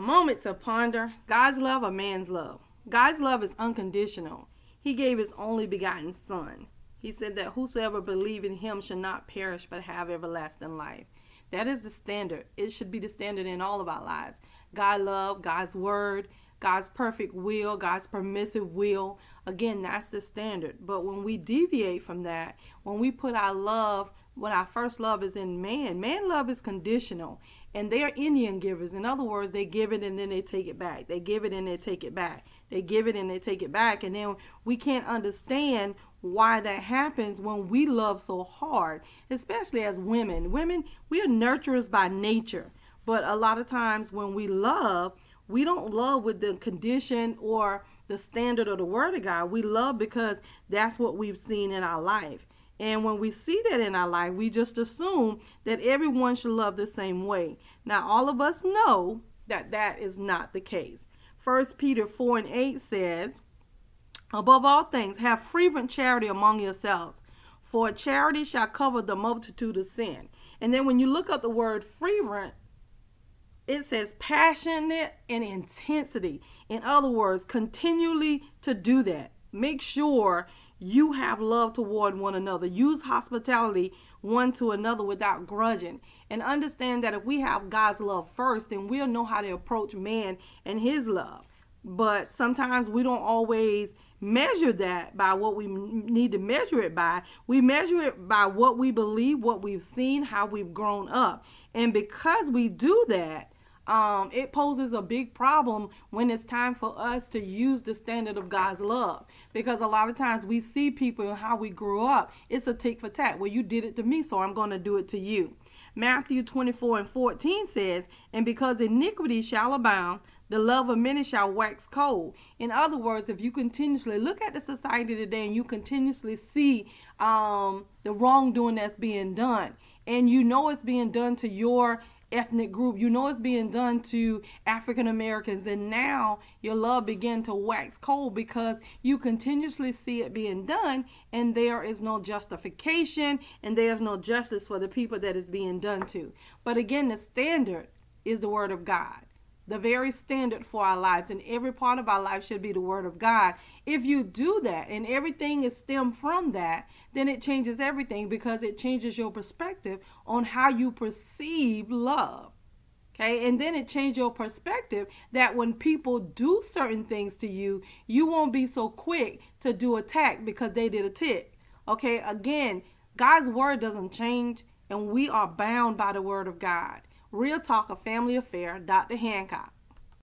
A moment to ponder God's love or man's love. God's love is unconditional. He gave his only begotten Son. He said that whosoever believe in him shall not perish but have everlasting life. That is the standard. It should be the standard in all of our lives. God love, God's word, God's perfect will, God's permissive will. Again, that's the standard. But when we deviate from that, when we put our love, when our first love is in man, man love is conditional. And they're Indian givers. In other words, they give it and then they take it back. They give it and they take it back. They give it and they take it back. And then we can't understand why that happens when we love so hard, especially as women. Women, we are nurturers by nature. But a lot of times when we love, we don't love with the condition or the standard of the word of God. We love because that's what we've seen in our life. And when we see that in our life, we just assume that everyone should love the same way. Now, all of us know that that is not the case. First Peter 4 and 8 says, Above all things, have fervent charity among yourselves, for charity shall cover the multitude of sin. And then when you look up the word fervent, it says passionate and intensity. In other words, continually to do that. Make sure you have love toward one another. Use hospitality one to another without grudging. And understand that if we have God's love first, then we'll know how to approach man and his love. But sometimes we don't always measure that by what we need to measure it by. We measure it by what we believe, what we've seen, how we've grown up. And because we do that, um, it poses a big problem when it's time for us to use the standard of God's love. Because a lot of times we see people and how we grew up, it's a tick for tat. Well, you did it to me, so I'm going to do it to you. Matthew 24 and 14 says, And because iniquity shall abound, the love of many shall wax cold. In other words, if you continuously look at the society today and you continuously see um, the wrongdoing that's being done, and you know it's being done to your ethnic group, you know it's being done to African Americans, and now your love begin to wax cold because you continuously see it being done, and there is no justification and there's no justice for the people that is being done to. But again, the standard is the word of God the very standard for our lives and every part of our life should be the word of god. If you do that and everything is stemmed from that then it changes everything because it changes your perspective on how you perceive love okay? And then it changes your perspective that when people do certain things to you you won't be so quick to do attack because they did a tick okay? Again god's word doesn't change and we are bound by the word of god Real Talk, a Family Affair, Dr. Hancock.